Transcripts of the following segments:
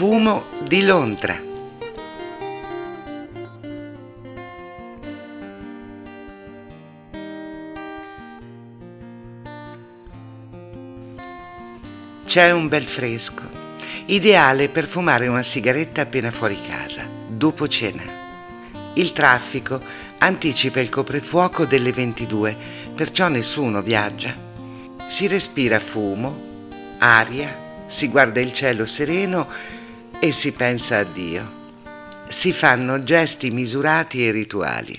Fumo di Londra. C'è un bel fresco, ideale per fumare una sigaretta appena fuori casa, dopo cena. Il traffico anticipa il coprifuoco delle 22, perciò nessuno viaggia. Si respira fumo, aria, si guarda il cielo sereno e si pensa a Dio. Si fanno gesti misurati e rituali,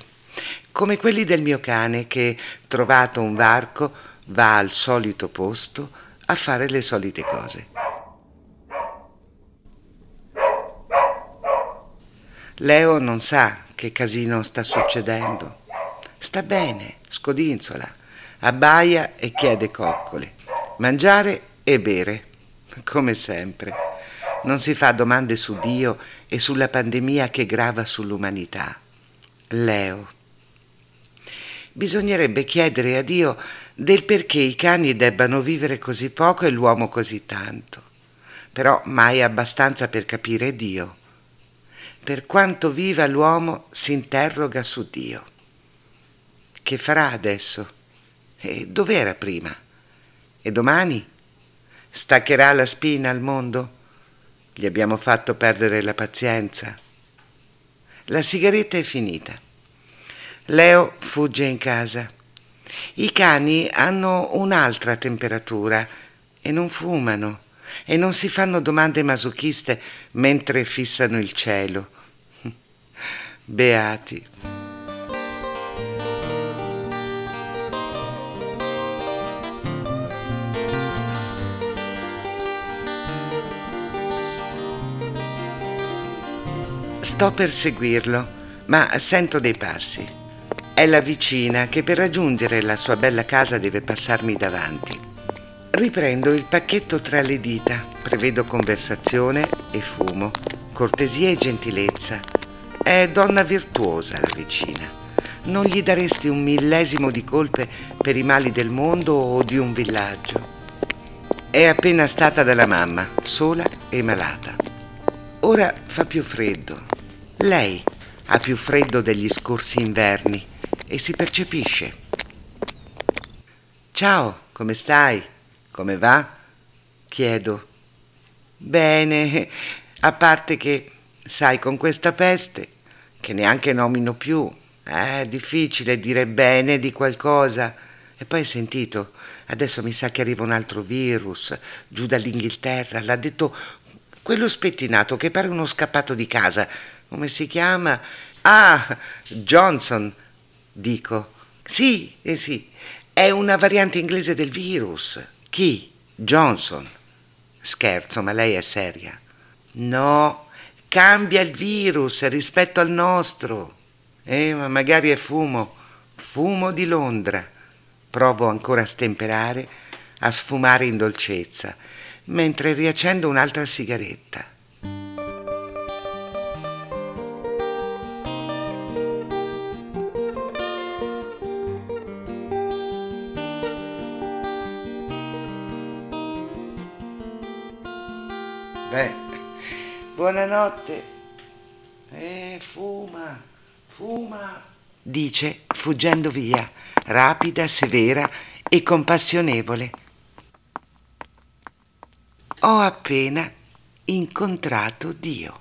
come quelli del mio cane che, trovato un varco, va al solito posto, a fare le solite cose. Leo non sa che casino sta succedendo. Sta bene, scodinzola, abbaia e chiede coccole, mangiare e bere, come sempre. Non si fa domande su Dio e sulla pandemia che grava sull'umanità. Leo. Bisognerebbe chiedere a Dio del perché i cani debbano vivere così poco e l'uomo così tanto, però mai abbastanza per capire Dio. Per quanto viva l'uomo si interroga su Dio. Che farà adesso? E dov'era prima? E domani? Staccherà la spina al mondo? Gli abbiamo fatto perdere la pazienza. La sigaretta è finita. Leo fugge in casa i cani hanno un'altra temperatura e non fumano e non si fanno domande masochiste mentre fissano il cielo. Beati. Sto per seguirlo, ma sento dei passi. È la vicina che per raggiungere la sua bella casa deve passarmi davanti. Riprendo il pacchetto tra le dita, prevedo conversazione e fumo, cortesia e gentilezza. È donna virtuosa la vicina. Non gli daresti un millesimo di colpe per i mali del mondo o di un villaggio. È appena stata dalla mamma, sola e malata. Ora fa più freddo. Lei ha più freddo degli scorsi inverni e si percepisce. Ciao, come stai? Come va? Chiedo. Bene, a parte che, sai, con questa peste, che neanche nomino più, è difficile dire bene di qualcosa. E poi hai sentito, adesso mi sa che arriva un altro virus giù dall'Inghilterra, l'ha detto quello spettinato che pare uno scappato di casa. Come si chiama? Ah, Johnson, Dico, sì, eh sì, è una variante inglese del virus. Chi? Johnson. Scherzo, ma lei è seria. No, cambia il virus rispetto al nostro. Eh, ma magari è fumo, fumo di Londra. Provo ancora a stemperare, a sfumare in dolcezza, mentre riaccendo un'altra sigaretta. Beh, buonanotte. Eh, fuma, fuma, dice, fuggendo via, rapida, severa e compassionevole. Ho appena incontrato Dio.